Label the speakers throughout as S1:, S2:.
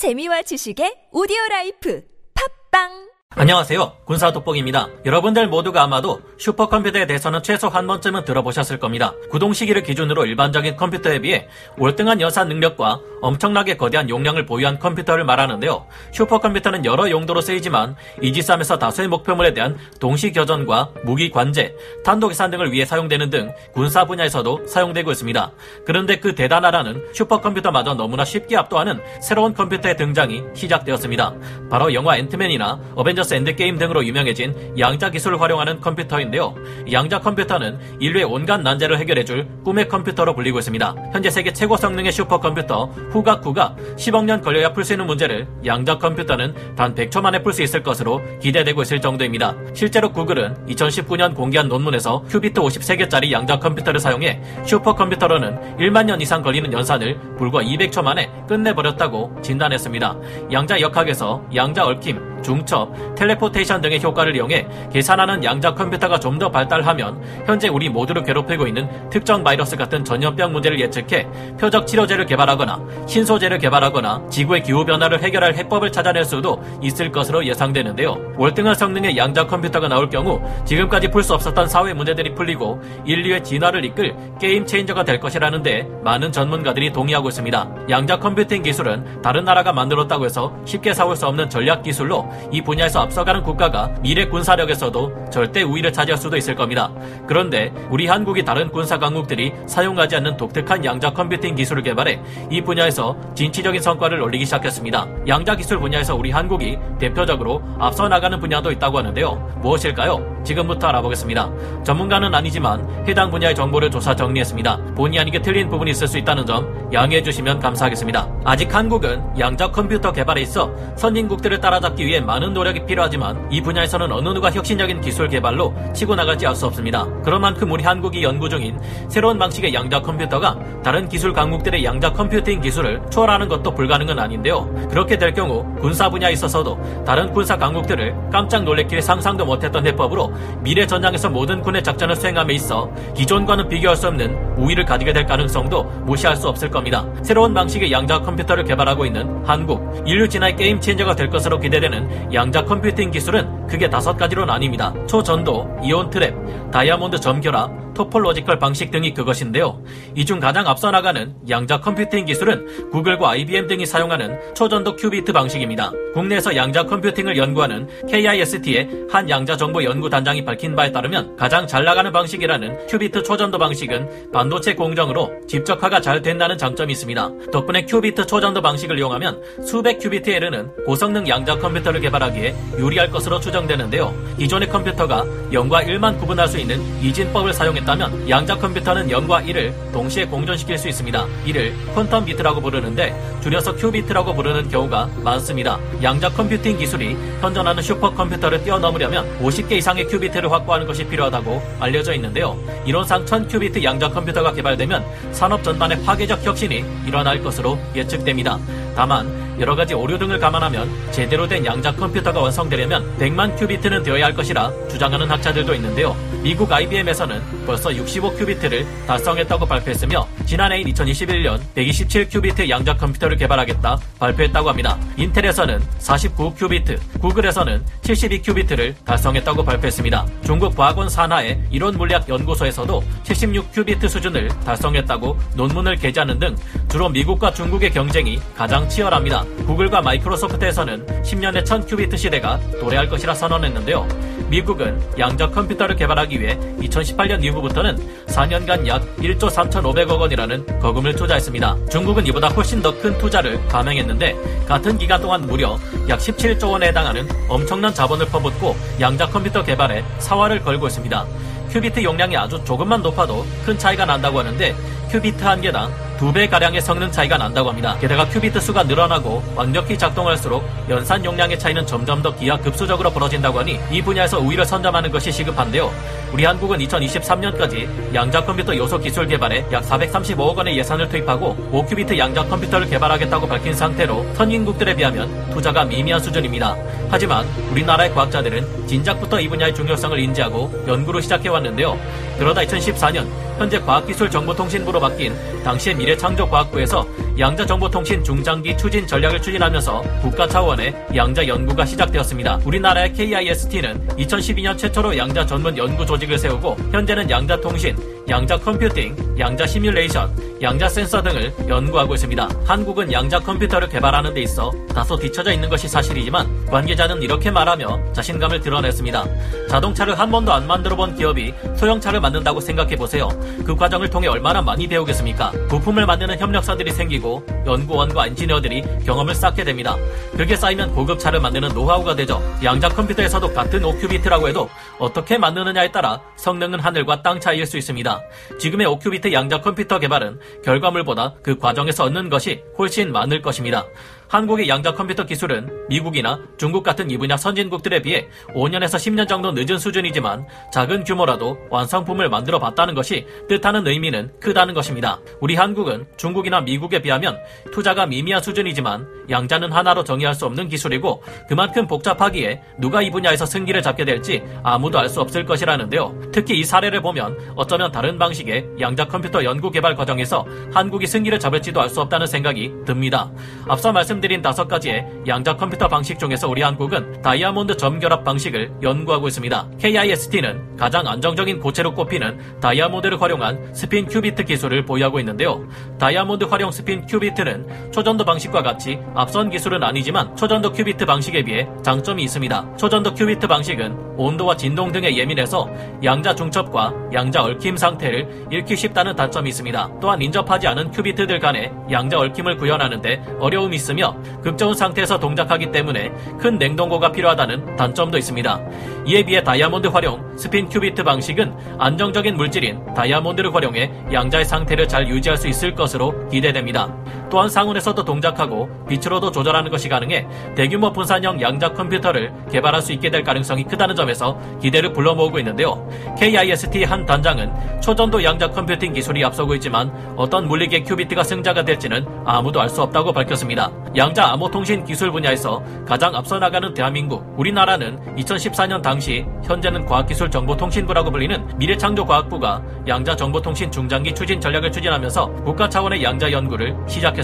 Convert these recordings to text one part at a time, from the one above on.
S1: 재미와 지식의 오디오 라이프. 팟빵
S2: 안녕하세요. 군사 돋보기입니다. 여러분들 모두가 아마도 슈퍼컴퓨터에 대해서는 최소 한 번쯤은 들어보셨을 겁니다. 구동 시기를 기준으로 일반적인 컴퓨터에 비해 월등한 연산 능력과 엄청나게 거대한 용량을 보유한 컴퓨터를 말하는데요. 슈퍼컴퓨터는 여러 용도로 쓰이지만 이지스함에서 다수의 목표물에 대한 동시 교전과 무기 관제, 탄도 계산 등을 위해 사용되는 등 군사 분야에서도 사용되고 있습니다. 그런데 그 대단하다는 슈퍼컴퓨터마저 너무나 쉽게 압도하는 새로운 컴퓨터의 등장이 시작되었습니다. 바로 영화 앤트맨이나 어벤져 어벤져스 엔드게임 등으로 유명해진 양자 기술을 활용하는 컴퓨터인데요. 양자 컴퓨터는 인류의 온갖 난제를 해결해줄 꿈의 컴퓨터로 불리고 있습니다. 현재 세계 최고 성능의 슈퍼컴퓨터 후가쿠가 10억 년 걸려야 풀 수 있는 문제를 양자 컴퓨터는 단 100초 만에 풀 수 있을 것으로 기대되고 있을 정도입니다. 실제로 구글은 2019년 공개한 논문에서 큐비트 53개짜리 양자 컴퓨터를 사용해 슈퍼컴퓨터로는 1만 년 이상 걸리는 연산을 불과 200초 만에 끝내버렸다고 진단했습니다. 양자 역학에서 양자 얽힘, 중첩, teleportation 등의 효과를 이용해 계산하는 양자 컴퓨터가 좀 더 발달하면 현재 우리 모두를 괴롭히고 있는 특정 바이러스 같은 전염병 문제를 예측해 표적 치료제를 개발하거나 신소재를 개발하거나 지구의 기후 변화를 해결할 해법을 찾아낼 수도 있을 것으로 예상되는데요. 월등한 성능의 양자 컴퓨터가 나올 경우 지금까지 풀 수 없었던 사회 문제들이 풀리고 인류의 진화를 이끌 게임 체인저가 될 것이라는데 많은 전문가들이 동의하고 있습니다. 양자 컴퓨팅 기술은 다른 나라가 만들었다고 해서 쉽게 사올 수 없는 전략 기술로 이 분야에서 앞서가는 국가가 미래 군사력에서도 절대 우위를 차지할 수도 있을 겁니다. 그런데 우리 한국이 다른 군사 강국들이 사용하지 않는 독특한 양자 컴퓨팅 기술을 개발해 이 분야에서 진취적인 성과를 올리기 시작했습니다. 양자 기술 분야에서 우리 한국이 대표적으로 앞서 나가는 분야도 있다고 하는데요. 무엇일까요? 지금부터 알아보겠습니다. 전문가는 아니지만 해당 분야의 정보를 조사 정리했습니다. 본의 아니게 틀린 부분이 있을 수 있다는 점 양해해 주시면 감사하겠습니다. 아직 한국은 양자 컴퓨터 개발에 있어 선진국들을 따라잡기 위해 많은 노력이 필요하지만 이 분야에서는 어느 누가 혁신적인 기술 개발로 치고 나가지 않을 수 없습니다. 그런 만큼 우리 한국이 연구 중인 새로운 방식의 양자 컴퓨터가 다른 기술 강국들의 양자 컴퓨팅 기술을 초월하는 것도 불가능은 아닌데요. 그렇게 될 경우 군사 분야에 있어서도 다른 군사 강국들을 깜짝 놀래킬 상상도 못했던 해법으로 미래 전장에서 모든 군의 작전을 수행함에 있어 기존과는 비교할 수 없는 우위를 가지게 될 가능성도 무시할 수 없을 겁니다. 새로운 방식의 양자 컴퓨터를 개발하고 있는 한국, 인류 진화의 게임 체인저가 될 것으로 기대되는 양자 컴퓨팅 기술은 크게 다섯 가지로 나뉩니다. 초전도, 이온 트랩, 다이아몬드 점결합, topological 방식 등이 그것인데요. 이 중 가장 앞서 나가는 양자 컴퓨팅 기술은 구글과 IBM 등이 사용하는 초전도 큐비트 방식입니다. 국내에서 양자 컴퓨팅을 연구하는 KIST의 한 양자 정보 연구단장이 밝힌 바에 따르면 가장 잘 나가는 방식이라는 큐비트 초전도 방식은 반도체 공정으로 집적화가 잘 된다는 장점이 있습니다. 덕분에 큐비트 초전도 방식을 이용하면 수백 큐비트에 이르는 고성능 양자 컴퓨터를 개발하기에 유리할 것으로 추정되는데요. 기존의 컴퓨터가 0과 1만 구분할 수 있는 이진법을 사용 했다 있다면 양자 컴퓨터는 0과 1을 동시에 공존시킬 수 있습니다. 이를 quantum bit라고 부르는데 줄여서 큐비트라고 부르는 경우가 많습니다. 양자 컴퓨팅 기술이 현존하는 슈퍼컴퓨터를 뛰어넘으려면 50개 이상의 큐비트를 확보하는 것이 필요하다고 알려져 있는데요. 이론상 1000큐비트 양자 컴퓨터가 개발되면 산업 전반에 파괴적 혁신이 일어날 것으로 예측됩니다. 다만 여러 가지 오류 등을 감안하면 제대로 된 양자 컴퓨터가 완성되려면 100만 큐비트는 되어야 할 것이라 주장하는 학자들도 있는데요. 미국 IBM에서는 벌써 65 큐비트를 달성했다고 발표했으며 지난해인 2021년 127 큐비트 양자 컴퓨터를 개발하겠다 발표했다고 합니다. 인텔에서는 49 큐비트, 구글에서는 72 큐비트를 달성했다고 발표했습니다. 중국 과학원 산하의 이론 물리학 연구소에서도 76 큐비트 수준을 달성했다고 논문을 게재하는 등 주로 미국과 중국의 경쟁이 가장 치열합니다. 구글과 마이크로소프트에서는 10년 내 1000큐비트 시대가 도래할 것이라 선언했는데요. 미국은 양자 컴퓨터를 개발하기 위해 2018년 이후부터는 4년간 약 1조 3,500억 원이라는 거금을 투자했습니다. 중국은 이보다 훨씬 더 큰 투자를 감행했는데 같은 기간 동안 무려 약 17조 원에 해당하는 엄청난 자본을 퍼붓고 양자 컴퓨터 개발에 사활을 걸고 있습니다. 큐비트 용량이 아주 조금만 높아도 큰 차이가 난다고 하는데 큐비트 한 개당 2배가량의 성능 차이가 난다고 합니다. 게다가 큐비트 수가 늘어나고 완벽히 작동할수록 연산 용량의 차이는 점점 더 기하급수적으로 벌어진다고 하니 이 분야에서 우위를 선점하는 것이 시급한데요. 우리 한국은 2023년까지 양자 컴퓨터 요소 기술 개발에 약 435억 원의 예산을 투입하고 5큐비트 양자 컴퓨터를 개발하겠다고 밝힌 상태로 선진국들에 비하면 투자가 미미한 수준입니다. 하지만 우리나라의 과학자들은 진작부터 이 분야의 중요성을 인지하고 연구를 시작해왔는데요. 그러다 2014년 현재 과학기술정보통신부로 바뀐 당시의 미래 미래창조과학부에서 양자정보통신 중장기 추진 전략을 추진하면서 국가 차원의 양자 연구가 시작되었습니다. 우리나라의 KIST는 2012년 최초로 양자 전문 연구 조직을 세우고 현재는 양자통신, 양자 컴퓨팅, 양자 시뮬레이션, 양자 센서 등을 연구하고 있습니다. 한국은 양자 컴퓨터를 개발하는 데 있어 다소 뒤처져 있는 것이 사실이지만 관계자는 이렇게 말하며 자신감을 드러냈습니다. 자동차를 한 번도 안 만들어 본 기업이 소형차를 만든다고 생각해 보세요. 그 과정을 통해 얼마나 많이 배우겠습니까? 부품을 만드는 협력사들이 생기고 연구원과 엔지니어들이 경험을 쌓게 됩니다. 그게 쌓이면 고급차를 만드는 노하우가 되죠. 양자 컴퓨터에서도 같은 5큐비트라고 해도 어떻게 만드느냐에 따라 성능은 하늘과 땅 차이일 수 있습니다. 지금의 5큐비트 양자 컴퓨터 개발은 결과물보다 그 과정에서 얻는 것이 훨씬 많을 것입니다. 한국의 양자 컴퓨터 기술은 미국이나 중국 같은 이 분야 선진국들에 비해 5년에서 10년 정도 늦은 수준이지만 작은 규모라도 완성품을 만들어 봤다는 것이 뜻하는 의미는 크다는 것입니다. 우리 한국은 중국이나 미국에 비하면 투자가 미미한 수준이지만 양자는 하나로 정의할 수 없는 기술이고 그만큼 복잡하기에 누가 이 분야에서 승기를 잡게 될지 아무도 알 수 없을 것이라는데요. 특히 이 사례를 보면 어쩌면 다른 방식의 양자 컴퓨터 연구 개발 과정에서 한국이 승기를 잡을지도 알 수 없다는 생각이 듭니다. 앞서 말씀 말씀드린 다섯 가지의 양자 컴퓨터 방식 중에서 우리 한국은 다이아몬드 점결합 방식을 연구하고 있습니다. KIST는 가장 안정적인 고체로 꼽히는 다이아몬드를 활용한 스핀 큐비트 기술을 보유하고 있는데요. 다이아몬드 활용 스핀 큐비트는 초전도 방식과 같이 앞선 기술은 아니지만 초전도 큐비트 방식에 비해 장점이 있습니다. 초전도 큐비트 방식은 온도와 진동 등에 예민해서 양자 중첩과 양자 얽힘 상태를 잃기 쉽다는 단점이 있습니다. 또한 인접하지 않은 큐비트들 간의 양자 얽힘을 구현하는데 어려움이 있으며 극저온 상태에서 동작하기 때문에 큰 냉동고가 필요하다는 단점도 있습니다. 이에 비해 다이아몬드 활용 스핀 큐비트 방식은 안정적인 물질인 다이아몬드를 활용해 양자의 상태를 잘 유지할 수 있을 것으로 기대됩니다. 또한 상온에서도 동작하고 빛으로도 조절하는 것이 가능해 대규모 분산형 양자 컴퓨터를 개발할 수 있게 될 가능성이 크다는 점에서 기대를 불러 모으고 있는데요. KIST 한 단장은 초전도 양자 컴퓨팅 기술이 앞서고 있지만 어떤 물리계 큐비트가 승자가 될지는 아무도 알 수 없다고 밝혔습니다. 양자 암호통신 기술 분야에서 가장 앞서 나가는 대한민국, 우리나라는 2014년 당시 현재는 과학기술정보통신부라고 불리는 미래창조과학부가 양자정보통신 중장기 추진 전략을 추진하면서 국가 차원의 양자 연구를 시작했습니다.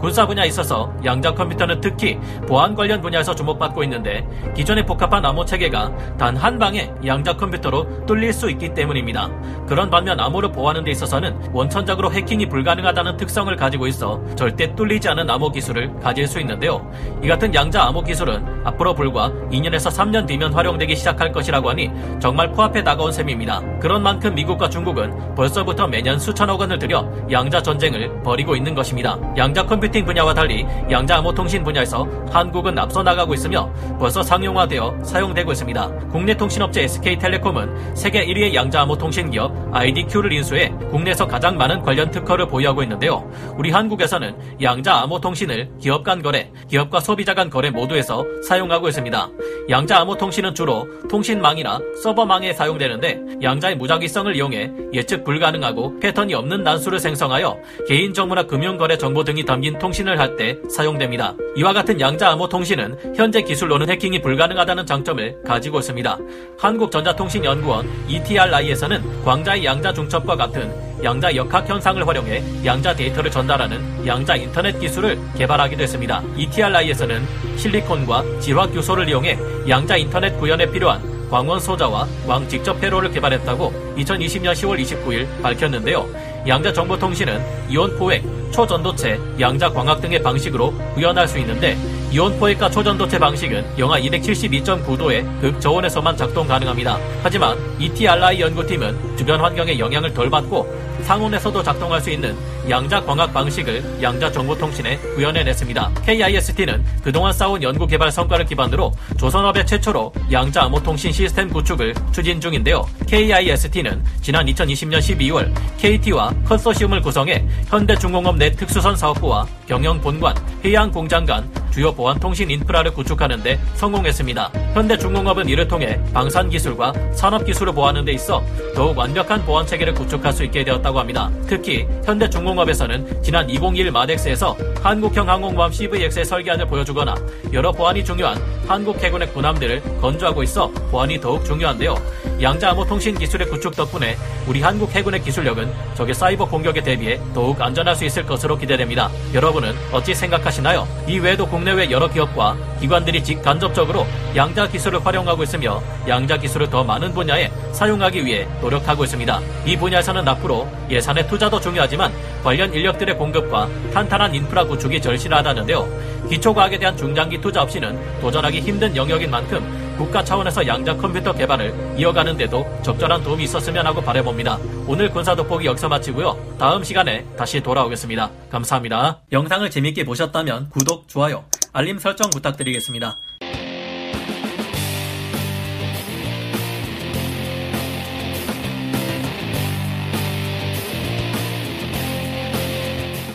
S2: 군사 분야에 있어서 양자 컴퓨터는 특히 보안 관련 분야에서 주목받고 있는데 기존의 복합한 암호 체계가 단 한 방에 양자 컴퓨터로 뚫릴 수 있기 때문입니다. 그런 반면 암호를 보호하는 데 있어서는 원천적으로 해킹이 불가능하다는 특성을 가지고 있어 절대 뚫리지 않은 암호 기술을 가질 수 있는데요. 이 같은 양자 암호 기술은 앞으로 불과 2년에서 3년 뒤면 활용되기 시작할 것이라고 하니 정말 코앞에 다가온 셈입니다. 그런 만큼 미국과 중국은 벌써부터 매년 수천억 원을 들여 양자 전쟁을 벌이고 있는 것입니다. 양자 컴퓨팅 분야와 달리 양자 암호 통신 분야에서 한국은 앞서 나가고 있으며 벌써 상용화되어 사용되고 있습니다. 국내 통신업체 SK텔레콤은 세계 1위의 양자 암호 통신 기업 IDQ를 인수해 국내에서 가장 많은 관련 특허를 보유하고 있는데요. 우리 한국에서는 양자 암호 통신을 기업 간 거래, 기업과 소비자 간 거래 모두에서 사용하고 있습니다. 양자 암호 통신은 주로 통신망이나 서버망에 사용되는데 양자의 무작위성을 이용해 예측 불가능하고 패턴이 없는 난수를 생성하여 개인 정보나 금융 거래 정보 등이 담긴 통신을 할 때 사용됩니다. 이와 같은 양자 암호 통신은 현재 기술로는 해킹이 불가능하다는 장점을 가지고 있습니다. 한국전자통신연구원 ETRI에서는 광자의 양자 중첩과 같은 양자 역학 현상을 활용해 양자 데이터를 전달하는 양자 인터넷 기술을 개발하기도 했습니다. ETRI에서는 실리콘과 질화 교소를 이용해 양자 인터넷 구현에 필요한 광원 소자와 광 직접 회로를 개발했다고 2020년 10월 29일 밝혔는데요. 양자 정보통신은 이온 포획, 초전도체, 양자 광학 등의 방식으로 구현할 수 있는데 이온 포획과 초전도체 방식은 영하 272.9도의 극저온에서만 작동 가능합니다. 하지만 ETRI 연구팀은 주변 환경에 영향을 덜 받고 상온에서도 작동할 수 있는 양자 광학 방식을 양자 정보통신에 구현해냈습니다. KIST는 그동안 쌓은 연구 개발 성과를 기반으로 조선업의 최초로 양자 암호통신 시스템 구축을 추진 중인데요. KIST는 지난 2020년 12월 KT와 컨소시움을 구성해 현대중공업 내 특수선 사업부와 경영본관, 해양공장 간 주요 보안 통신 인프라를 구축하는 데 성공했습니다. 현대중공업은 이를 통해 방산 기술과 산업 기술을 보호하는 데 있어 더욱 완벽한 보안 체계를 구축할 수 있게 되었다고 합니다. 특히 현대중공업 에서는 지난 2021 마덱스에서 한국형 항공모함 CVX의 설계안을 보여주거나 여러 보안이 중요한 한국 해군의 군함들을 건조하고 있어 보안이 더욱 중요한데요. 양자 암호 통신 기술의 구축 덕분에 우리 한국 해군의 기술력은 적의 사이버 공격에 대비해 더욱 안전할 수 있을 것으로 기대됩니다. 여러분은 어찌 생각하시나요? 이 외에도 국내외 여러 기업과 기관들이 직간접적으로 양자 기술을 활용하고 있으며 양자 기술을 더 많은 분야에 사용하기 위해 노력하고 있습니다. 이 분야에서는 앞으로 예산의 투자도 중요하지만 관련 인력들의 공급과 탄탄한 인프라 구축이 절실하다는데요. 기초과학에 대한 중장기 투자 없이는 도전하기 힘든 영역인 만큼 국가 차원에서 양자 컴퓨터 개발을 이어가는 데도 적절한 도움이 있었으면 하고 바라봅니다. 오늘 군사 돋보기 여기서 마치고요. 다음 시간에 다시 돌아오겠습니다. 감사합니다. 영상을 재밌게 보셨다면 구독, 좋아요, 알림 설정 부탁드리겠습니다.